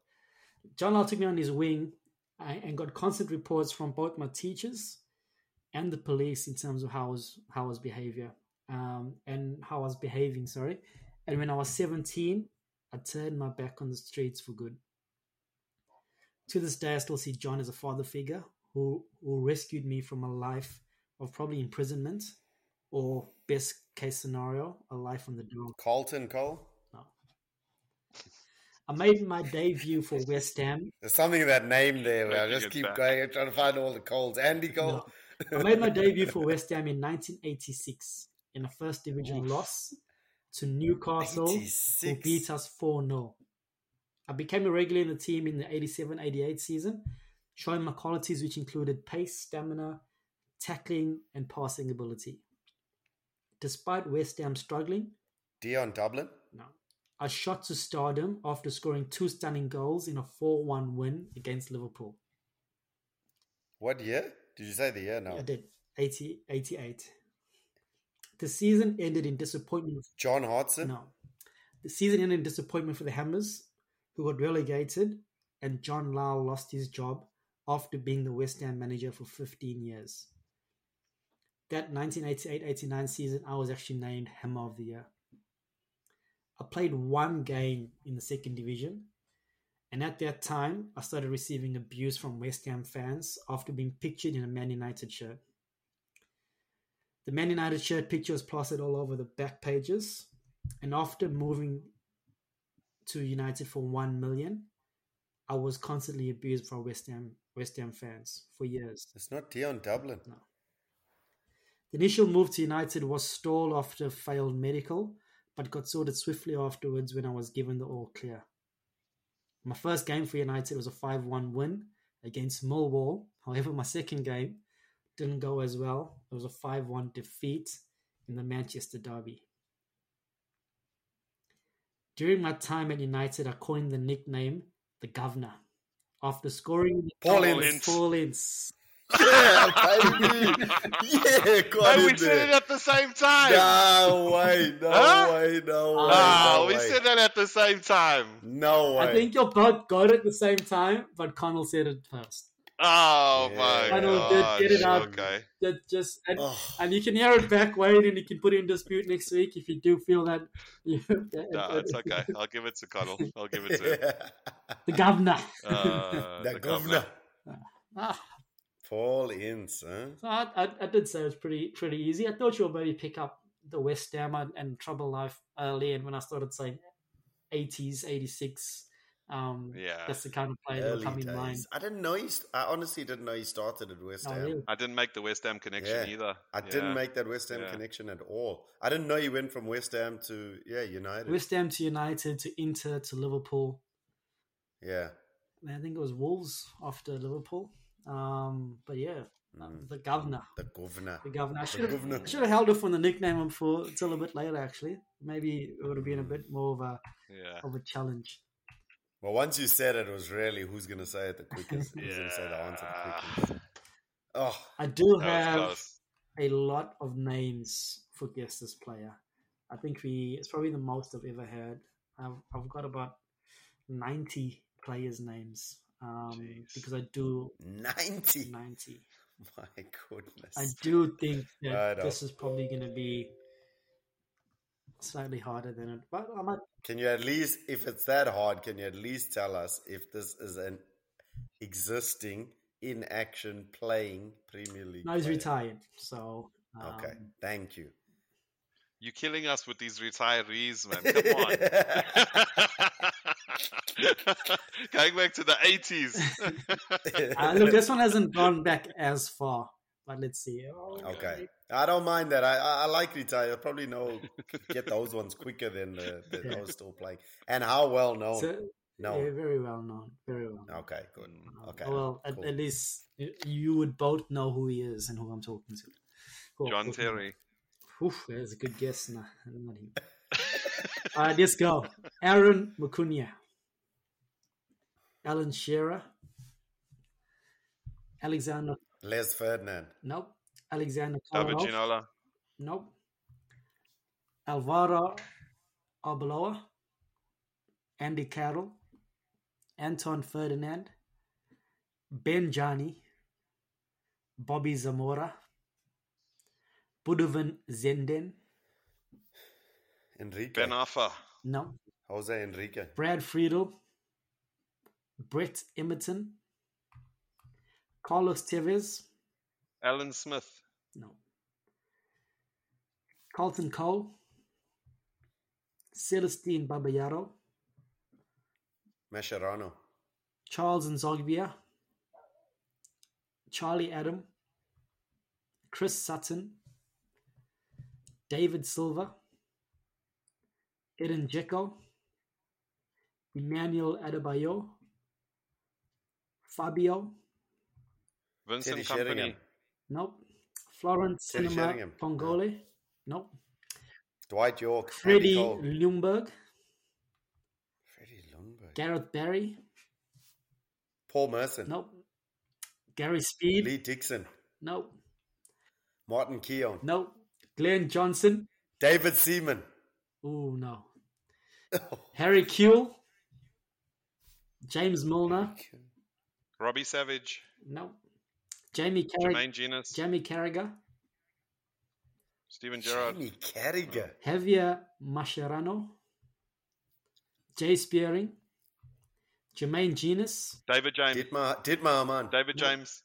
S2: John Lyall took me on his wing and got constant reports from both my teachers and the police in terms of how I was how I was behavior um, and how I was behaving. Sorry, and when I was seventeen, I turned my back on the streets for good. To this day, I still see John as a father figure who who rescued me from a life of probably imprisonment, or best case scenario, a life on the dole.
S1: Carlton Cole.
S2: I made my debut for West Ham
S1: There's something in that name there where I
S3: Making
S1: just keep
S3: back.
S1: going. I'm trying to find all the Coles. Andy Cole.
S2: No. I made my debut for West Ham in 1986 in a first division loss to Newcastle, who beat us 4 0. I became a regular in the team in the 87 88 season, showing my qualities, which included pace, stamina, tackling, and passing ability. Despite West Ham struggling,
S1: Dion Dublin.
S2: no, I shot to stardom after scoring two stunning goals in a 4 1 win against Liverpool.
S1: What year? Did you say the year? No.
S2: I did 80, 88. The season ended in disappointment.
S1: John Hodson.
S2: No. The season ended in disappointment for the Hammers, who got relegated, and John Lyall lost his job after being the West Ham manager for 15 years. That 1988-89 season, I was actually named Hammer of the Year. I played one game in the second division, and at that time, I started receiving abuse from West Ham fans after being pictured in a Man United shirt. The Man United shirt picture was plastered all over the back pages, and after moving to United for one million, I was constantly abused by West Ham West Ham fans for years.
S1: It's not Dion Dublin.
S2: The initial move to United was stalled after failed medical, but got sorted swiftly afterwards when I was given the all clear. My first game for United was a 5 1 win against Millwall. However, my second game didn't go as well. It was a 5 1 defeat in the Manchester Derby. During my time at United, I coined the nickname the Governor. After scoring
S1: Paul. Ince.
S2: Paul Ince.
S1: Yeah, baby. yeah, got
S3: Hey,
S1: in
S3: we said it at the same time.
S1: No way, no
S3: Huh?
S1: way, no way.
S3: Ah,
S1: no
S3: we
S1: way.
S3: said that at the same time.
S1: No way.
S2: I think you both got it at the same time, but Connell said it first.
S3: Oh
S1: Yeah.
S3: my
S1: I
S2: know, did get it out.
S3: Okay.
S2: That just and,
S1: Oh,
S2: and you can hear it back, Wayne, and you can put it in dispute next week if you do feel that. You,
S3: No, it's okay. I'll give it to Connell. I'll give it to him.
S2: The governor.
S3: Uh,
S1: the governor.
S2: Ah,
S1: Paul Ince, huh?
S2: so I, I, I did say it was pretty pretty easy. I thought you would maybe pick up the West Ham and, and Trouble Life early, and when I started saying 80s, 86, um,
S3: Yeah.
S2: that's the kind of player that will come in mind.
S1: I didn't know he. St- I honestly didn't know he started at West
S2: Oh,
S1: Ham.
S2: really?
S3: I didn't make the West Ham connection
S1: Yeah.
S3: either.
S1: I
S3: Yeah.
S1: didn't make that West Ham
S3: Yeah.
S1: connection at all. I didn't know he went from West Ham to yeah United.
S2: West Ham to United to Inter to Liverpool.
S1: yeah,
S2: I think it was Wolves after Liverpool. Um, but yeah,
S1: Mm.
S2: the governor.
S1: the governor.
S2: The governor. I
S1: The
S2: should have,
S1: governor.
S2: I should have held off on the nickname for until a bit later. Actually, maybe it would have been a bit more of a
S3: Yeah.
S2: of a challenge.
S1: Well, once you said it, it was really who's going to say it the quickest. Who's going to say the answer the
S3: Yeah.
S1: quickest? Oh,
S2: I do have a lot of names for guess this player. I think we it's probably the most I've ever had. I've I've got about ninety players' names um, because I do
S1: 90.
S2: ninety.
S1: My goodness.
S2: I do think that
S1: know.
S2: this is probably going to be slightly harder than it, but I might.
S1: Can you at least, if it's that hard, can you at least tell us if this is an existing, in action, playing Premier League?
S2: No, he's
S1: player?
S2: retired, so um,
S1: Okay, thank you.
S3: You're killing us with these retirees, man. Come on. Going back to the 80s.
S2: Uh, look, this one hasn't gone back as far, but let's see. Oh,
S1: Okay, I don't mind that. I I, I like retire. I probably know get those ones quicker than the, the
S2: Yeah.
S1: those still playing. And how well known?
S2: So,
S1: no.
S2: yeah, very well known. Very well. known.
S1: Okay, good.
S2: Uh,
S1: Okay,
S2: Well, at,
S1: cool.
S2: at least you would both know who he is and who I'm talking to. Cool,
S3: John
S2: cool.
S3: Terry.
S2: Oof, that's a good guess. Nah, not him. All right, let's go. Aaron Mokoena. Alan Shearer. Alexander.
S1: Les Ferdinand.
S2: Nope. Alexander
S3: David Ginola.
S2: Nope. Alvaro Arbeloa. Andy Carroll. Anton Ferdinand. Benjani. Bobby Zamora. Boudewijn Zenden.
S1: Enrique.
S3: Ben Arfa.
S2: No.
S1: Jose Enrique.
S2: Brad Friedel. Brett Emerton. Carlos Tevez.
S3: Alan Smith.
S2: No. Carlton Cole. Celestine Babayaro.
S1: Mascherano.
S2: Charles Nzogbia. Charlie Adam. Chris Sutton. David Silva. Edin Dzeko. Emmanuel Adebayor. Fabio.
S3: Vincent
S1: Teddy
S3: Kompany.
S1: Sheringham.
S2: Nope. Florence
S1: Teddy
S2: Sinama
S1: Sheringham.
S2: Pongolle. Nope.
S1: Dwight Yorke.
S2: Freddie
S1: Cole.
S2: Lumberg.
S1: Freddie Ljungberg.
S2: Gareth Barry.
S1: Paul Merson.
S2: Nope. Gary Speed.
S1: Lee Dixon.
S2: Nope.
S1: Martin Keown.
S2: Nope. Glenn Johnson.
S1: David Seaman.
S2: Oh no. Harry Kewell. James Milner.
S3: Robbie Savage.
S2: No. Jamie Carragher.
S3: Jermaine Jenas.
S2: Jamie Carragher.
S3: Steven Gerrard.
S1: Jamie Carragher. Oh.
S2: Javier Mascherano. Jay Spearing. Jermaine Jenas.
S3: David James.
S1: Dietmar, Dietmar Hamann.
S3: David
S2: No.
S3: James.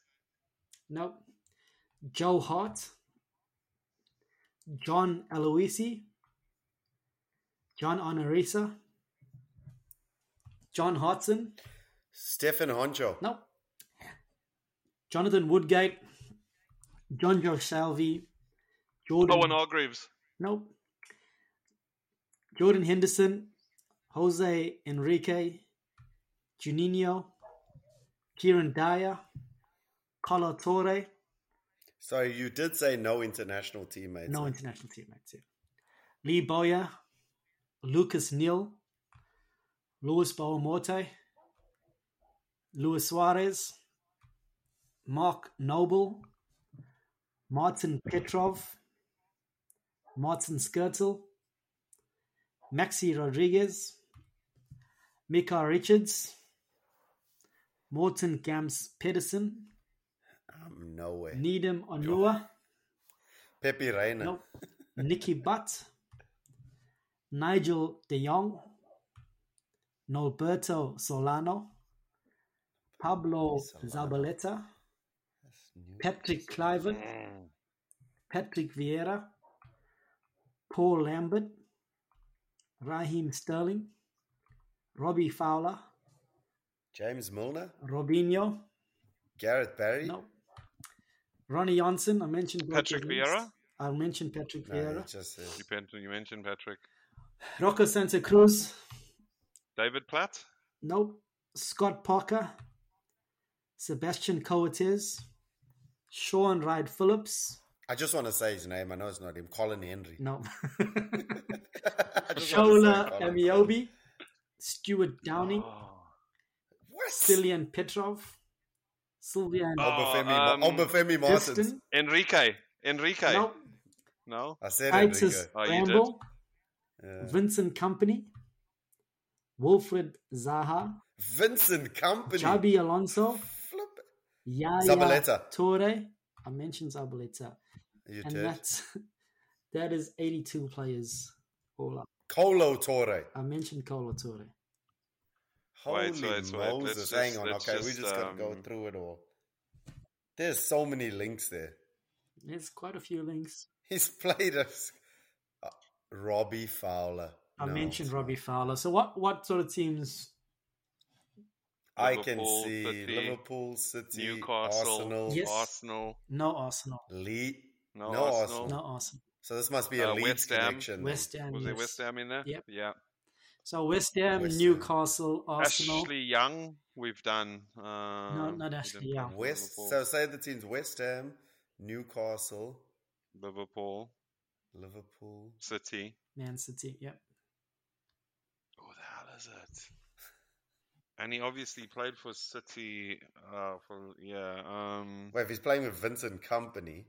S2: Nope. Joe Hart. John Aloisi. John Arne Riise. John Hartson.
S1: Stefan Henchoz.
S2: Nope. Jonathan Woodgate. John Joe Salvi. Jordan.
S3: Owen Hargreaves.
S2: Nope. Jordan Henderson. Jose Enrique. Juninho. Kieran Dyer. Kolo Touré.
S1: So you did say no international teammates.
S2: No international teammates here. Lee Bowyer, Lucas Neill, Luis Boa Morte, Luis Suarez, Mark Noble, Martin Petrov, Martin Skrtel, Maxi Rodriguez, Micah Richards, Morten Gamst Pedersen,
S1: Um, no way.
S2: Nedum Onuoha,
S1: Pepe Reina.
S2: Nope. Nicky Butt, Nigel De Jong, Norberto Solano, Pablo Zabaleta, Patrick Kluivert, mm. Patrick Vieira, Paul Lambert, Raheem Sterling, Robbie Fowler,
S1: James Milner.
S2: Robinho,
S1: Gareth Barry.
S2: no, Ronnie Johnson. I mentioned
S3: Patrick
S2: his.
S3: Vieira?
S2: I mentioned Patrick
S1: No,
S2: Vieira.
S1: just says-
S3: you mentioned Patrick.
S2: Roque Santa Cruz.
S3: David Platt.
S2: Nope. Scott Parker. Sebastian Coates. Sean Wright-Phillips.
S1: I just want to say his name. I know it's not him. Colin Henry.
S2: No.
S1: I just want to say
S2: Shola
S1: Colin.
S2: Ameobi. Stuart Downing.
S1: What?
S2: Cillian Petrov. Sylvian
S3: Oh,
S1: Obafemi,
S3: um,
S1: Ma- Obafemi Martins.
S3: Enrique. Enrique.
S2: Nope.
S3: No.
S1: I said
S2: Titus
S1: Enrique.
S3: Oh, you did?
S2: Bramble.
S1: Yeah.
S2: Vincent Kompany. Wilfred Zaha.
S1: Vincent Kompany.
S2: Xabi Alonso.
S1: Flip.
S2: Yaya
S1: Zabaleta.
S2: Torre. I mentioned Zabaleta.
S1: You
S2: and
S1: did.
S2: that's that is 82 players all up.
S1: Kolo Touré.
S2: I mentioned Kolo Touré.
S1: Holy
S3: Wait, wait, wait.
S1: Moses.
S3: Let's
S1: Hang
S3: just-
S1: on.
S3: let's
S1: Okay, we
S3: just,
S1: just got to go
S3: um,
S1: through it all. There's so many links there.
S2: There's quite a few links.
S1: He's played us. Robbie Fowler.
S2: I
S1: No,
S2: mentioned Robbie. Fowler. So what what sort of teams?
S1: I can see
S3: City,
S1: Liverpool, City,
S3: Newcastle,
S1: Arsenal,
S2: Yes.
S3: Arsenal,
S2: No Arsenal.
S1: Le-
S3: no,
S1: No
S3: Arsenal.
S1: Arsenal.
S2: No Arsenal.
S1: So this must be a
S3: Uh,
S1: Leeds
S3: West Ham.
S1: connection. then.
S2: West Ham.
S3: Was there
S2: yes.
S3: West Ham in there?
S2: Yep.
S3: Yeah.
S2: So West Ham,
S1: West Ham.
S2: Newcastle, Arsenal.
S3: Ashley Young, we've done. Um,
S2: not
S3: we
S2: Ashley Young.
S1: West.
S3: Liverpool.
S1: So say the teams: West Ham, Newcastle,
S3: Liverpool,
S1: Liverpool.
S3: City.
S2: Man City. Yep.
S3: Who the hell is it? And he obviously played for City. Uh, for yeah. Um,
S1: Well, if he's playing with Vincent Kompany,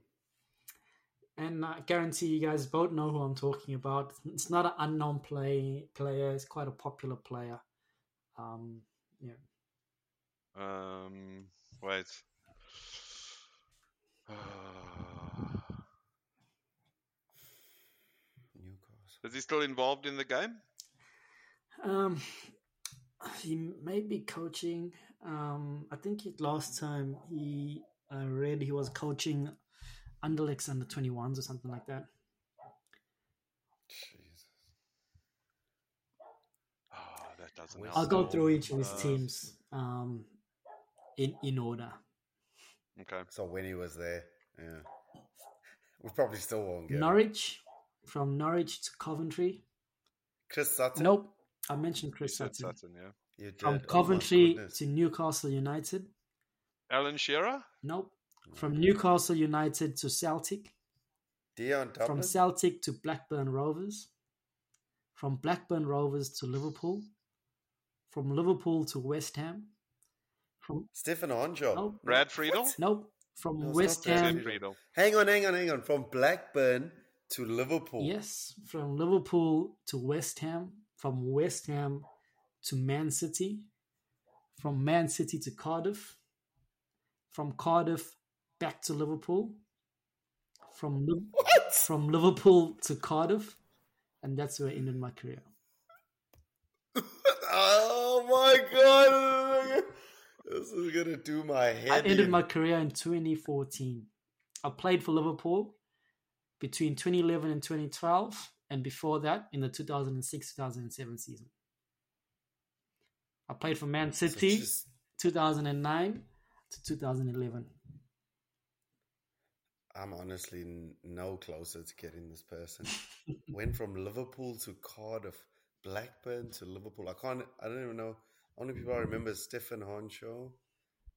S2: And I guarantee you guys both know who I'm talking about. It's not an unknown play player. It's quite a popular player. Um, yeah.
S3: um, wait.
S1: Newcastle.
S3: Is he still involved in the game?
S2: Um, he may be coaching. Um, I think it, last time he I read he was coaching Anderlecht under 21s or something like that.
S1: Jesus.
S3: Oh, that doesn't
S2: I'll
S3: at
S2: go
S3: all.
S2: through each of his
S3: Uh,
S2: teams um, in in order.
S3: Okay.
S1: So when he was there, yeah, we probably still won't get him.
S2: Norwich, from Norwich to Coventry.
S1: Chris Sutton.
S2: Nope, I mentioned
S3: You
S2: Chris
S3: said
S2: Sutton.
S3: Sutton, yeah.
S1: You did.
S2: From
S1: Oh
S2: Coventry
S1: goodness.
S2: to Newcastle United.
S3: Alan Shearer?
S2: Nope. Oh from Newcastle United to Celtic.
S1: Dion Dublin.
S2: From Celtic to Blackburn Rovers. From Blackburn Rovers to Liverpool. From Liverpool to West Ham. From
S1: Stefan Henchoz.
S2: nope,
S3: Brad Friedel?
S2: nope. From
S1: No,
S2: West
S1: not Brad
S2: Ham.
S3: Brad Friedel.
S1: Hang on, hang on, hang on. From Blackburn to Liverpool.
S2: Yes, from Liverpool to West Ham. From West Ham to Man City. From Man City to Cardiff. From Cardiff back to Liverpool. From
S1: What?
S2: from Liverpool to Cardiff, and that's where I ended my career.
S1: oh my god! This is gonna do my head.
S2: I ended
S1: in.
S2: my career in 2014. I played for Liverpool between 2011 and 2012, and before that, in the 2006-2007 season. I played for Man
S1: So
S2: City
S1: just-
S2: 2009 to 2011.
S1: I'm honestly no closer to getting this person. Went from Liverpool to Cardiff, Blackburn to Liverpool. I can't. I don't even know. Only people I remember is Stefan Henchoz,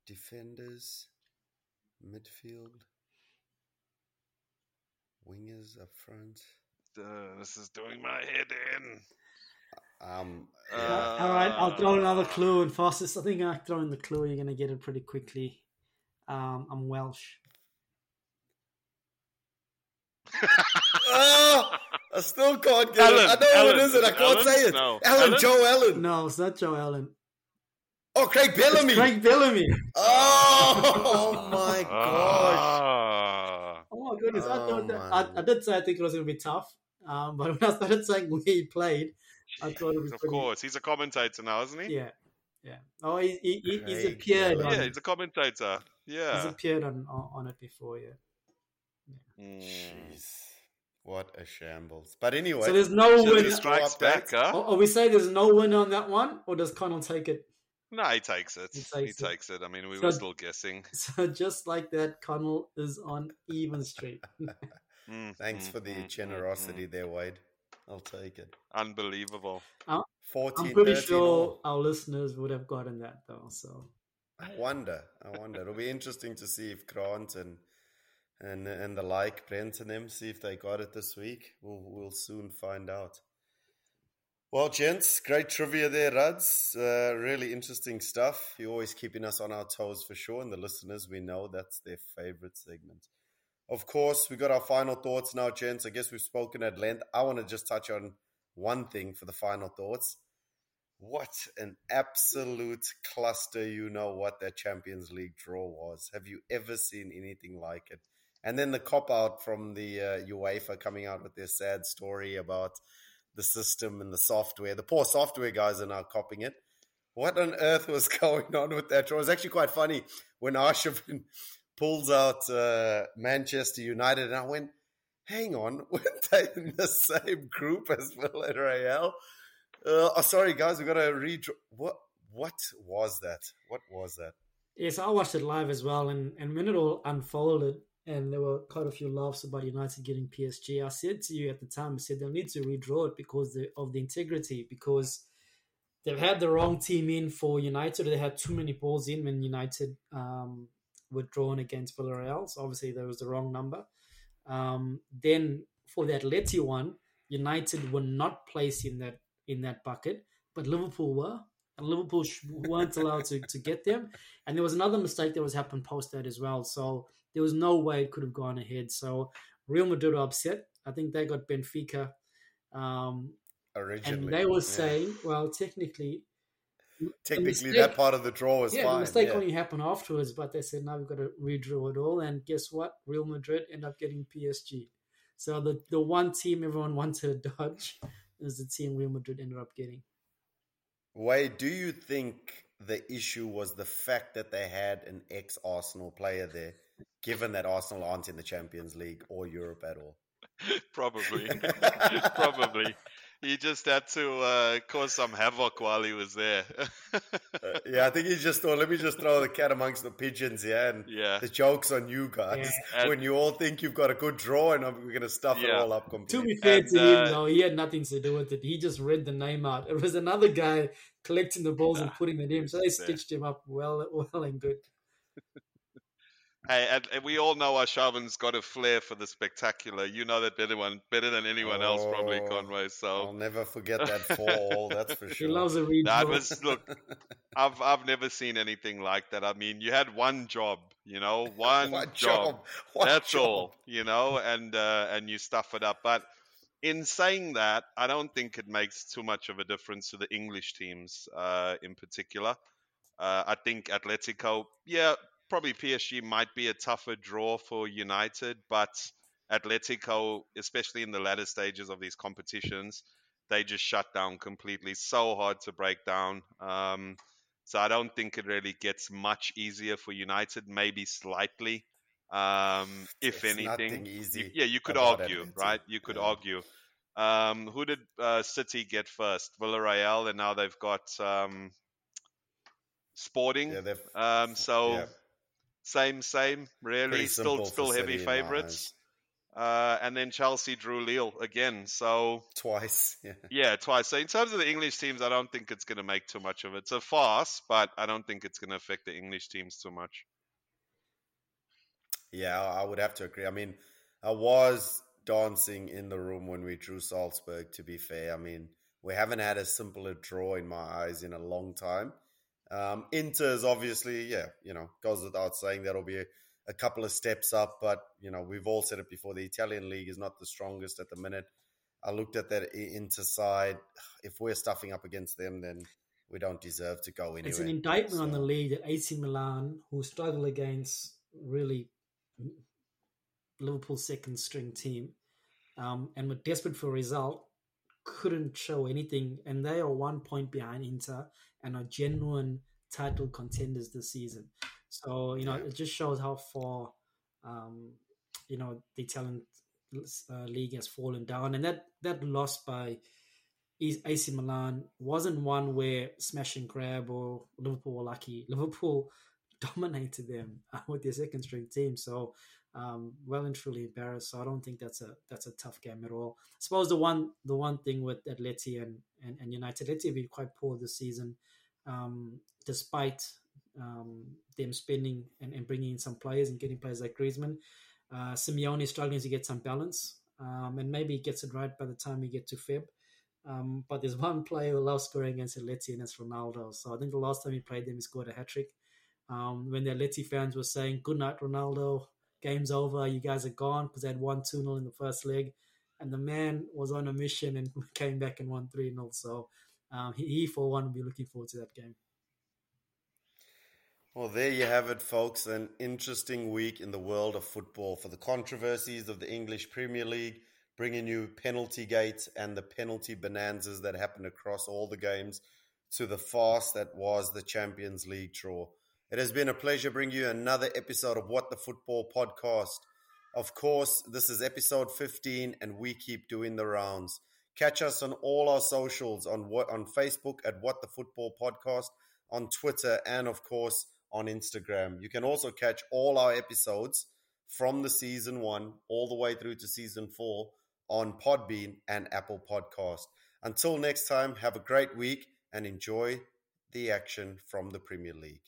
S1: defenders, midfield, wingers up front.
S3: Uh, this is doing my head in.
S1: Um,
S3: Uh.
S2: All right, I'll throw another clue. And fastest, I think I throw in the clue. You're going to get it pretty quickly. Um, I'm Welsh.
S1: oh, I still can't get
S3: Alan,
S1: it. I know
S3: Alan,
S1: what it is, and I can't
S3: Alan?
S1: say it.
S3: No.
S1: Alan,
S3: Alan?
S1: Joe Allen.
S2: No, it's not Joe Allen.
S1: Oh, Craig Bellamy.
S2: It's Craig Bellamy.
S1: Oh my gosh.
S2: Oh my goodness! I
S1: Oh
S2: thought that, I, I did say I think it was going to be tough, um, but when I started saying where he played, I thought it was
S3: of
S2: pretty.
S3: course, he's a commentator now, isn't he?
S2: Yeah, yeah. Oh, he, he, he, he's appeared.
S1: Bellamy.
S2: On,
S3: Yeah, he's a commentator. Yeah, he's
S2: appeared on, on on it before. Yeah.
S3: Mm.
S1: Jeez. What a shambles. But anyway.
S2: So there's no
S3: Chile
S2: winner.
S3: strikes back, huh?
S2: Are, are we say there's no winner on that one, or does Connell take it?
S3: No, he takes it.
S2: He
S3: He
S2: takes
S3: takes,
S2: it.
S3: it. I mean, we
S2: So-
S3: were still guessing.
S2: So just like that, Connell is on even street.
S3: Mm,
S1: Thanks
S3: mm,
S1: for the
S3: mm,
S1: generosity
S3: mm.
S1: there, Wade. I'll take it.
S3: Unbelievable.
S1: 14,
S2: I'm pretty sure
S1: all.
S2: our listeners would have gotten that though. So
S1: I wonder. I wonder. It'll be interesting to see if Grant and and and the like, Brent and them, see if they got it this week. We'll we'll soon find out. Well, gents, great trivia there, Ruds. Uh, really interesting stuff. You're always keeping us on our toes for sure, and the listeners, we know that's their favorite segment. Of course, we got our final thoughts now, gents. I guess we've spoken at length. I want to just touch on one thing for the final thoughts. What an absolute cluster, you know what that Champions League draw was. Have you ever seen anything like it? And then the cop out from the uh, UEFA coming out with their sad story about the system and the software. The poor software guys are now copying it. What on earth was going on with that? It was actually quite funny when Arshavin pulls out uh, Manchester United, and I went, hang on, weren't they in the same group as Villarreal? Uh, oh, sorry, guys, we got to read. What what was that? What was that?
S2: Yes, I watched it live as well, and, and when it all unfolded, and there were quite a few laughs about United getting PSG. I said to you at the time, I said they'll need to redraw it because of the integrity, because they've had the wrong team in for United. They had too many balls in when United um, were drawn against Villarreal. So obviously there was the wrong number. Um, then for the Atleti one, United were not placed in that in that bucket, but Liverpool were. And Liverpool weren't allowed to, to get them. And there was another mistake that was happened post that as well. So there was no way it could have gone ahead. So Real Madrid are upset. I think they got Benfica. Um,
S1: Originally.
S2: And they were yeah. saying, well, technically,
S1: technically mistake, that part of the draw was
S2: yeah,
S1: fine.
S2: The mistake yeah. only happened afterwards, but they said now we've got to redraw it all. And guess what? Real Madrid end up getting PSG. So the the one team everyone wanted to dodge is the team Real Madrid ended up getting.
S1: Wade, do you think the issue was the fact that they had an ex Arsenal player there, given that Arsenal aren't in the Champions League or Europe at all?
S3: Probably. Probably he just had to uh, cause some havoc while he was there.
S1: uh, yeah, I think he just thought, let me just throw the cat amongst the pigeons here, and
S3: yeah.
S1: the joke's on you guys. Yeah. when you all think you've got a good draw, and we're going to stuff yeah. it all up completely.
S2: To be fair and, to uh, him, though, he had nothing to do with it. He just read the name out. It was another guy collecting the balls nah, and putting it in, so they stitched him up well, well and good.
S3: Hey, and, and, we all know Arshavin's got a flair for the spectacular. You know that better one better than anyone oh, else, probably oh, Conway. So
S1: I'll never forget that fall. that's for sure.
S2: He loves a read.
S3: That was look. I've I've never seen anything like that. I mean, you had one job, you know, one,
S1: one
S3: job.
S1: job. One
S3: that's
S1: job.
S3: all, you know, and uh, and you stuff it up. But in saying that, I don't think it makes too much of a difference to the English teams uh, in particular. Uh, I think Atletico, yeah, probably PSG might be a tougher draw for United, but Atletico, especially in the latter stages of these competitions, they just shut down completely. So hard to break down. Um, so I don't think it really gets much easier for United, maybe slightly, um, if
S1: it's
S3: anything.
S1: You,
S3: yeah, you could argue, right? You could yeah. argue. Um, who did uh, City get first? Villarreal, and now they've got um, Sporting. Yeah, um, so yeah. Same, same. Really, still, still heavy favourites. Uh, and then Chelsea drew Lille again. So
S1: twice, yeah.
S3: yeah, twice. So in terms of the English teams, I don't think it's going to make too much of it. It's a farce, but I don't think it's going to affect the English teams too much.
S1: Yeah, I would have to agree. I mean, I was dancing in the room when we drew Salzburg. To be fair, I mean, we haven't had a simpler draw in my eyes in a long time. Um, Inter's obviously, yeah, you know, goes without saying that'll be a, a, couple of steps up, but you know, we've all said it before. The Italian league is not the strongest at the minute. I looked at that Inter side. If we're stuffing up against them, then we don't deserve to go anywhere.
S2: It's an indictment so. on the league that AC Milan, who struggle against really Liverpool's second string team, um, and were desperate for a result, couldn't show anything, and they are one point behind Inter and are genuine title contenders this season. So you know, it just shows how far um, you know the Italian uh, league has fallen down, and that that loss by AC Milan wasn't one where smash and grab or Liverpool were lucky. Liverpool dominated them with their second string team, so um, well and truly embarrassed. So I don't think that's a that's a tough game at all. I suppose the one the one thing with Atleti and, and, and United, Atleti have been quite poor this season um, despite um, them spending and, and, bringing in some players and getting players like Griezmann. Uh, Simeone is struggling to get some balance, um, and maybe he gets it right by the time we get to Feb. Um, but there's one player who loves scoring against Atleti, and that's Ronaldo. So I think the last time he played them, he scored a hat trick. Um, when the Atleti fans were saying, "Good night, Ronaldo. Game's over. You guys are gone," because they had won two 0 in the first leg, and the man was on a mission and came back and won three 0 So um, he, he, for one, will be looking forward to that game.
S1: Well, there you have it, folks. An interesting week in the world of football for the controversies of the English Premier League, bringing you penalty gates and the penalty bonanzas that happened across all the games to the farce that was the Champions League draw. It has been a pleasure bringing you another episode of What the Football podcast. Of course, this is episode 15 and we keep doing the rounds. Catch us on all our socials on what on Facebook at What the Football Podcast, on Twitter, and of course on Instagram. You can also catch all our episodes from the season one all the way through to season four on Podbean and Apple Podcast. Until next time, have a great week and enjoy the action from the Premier League.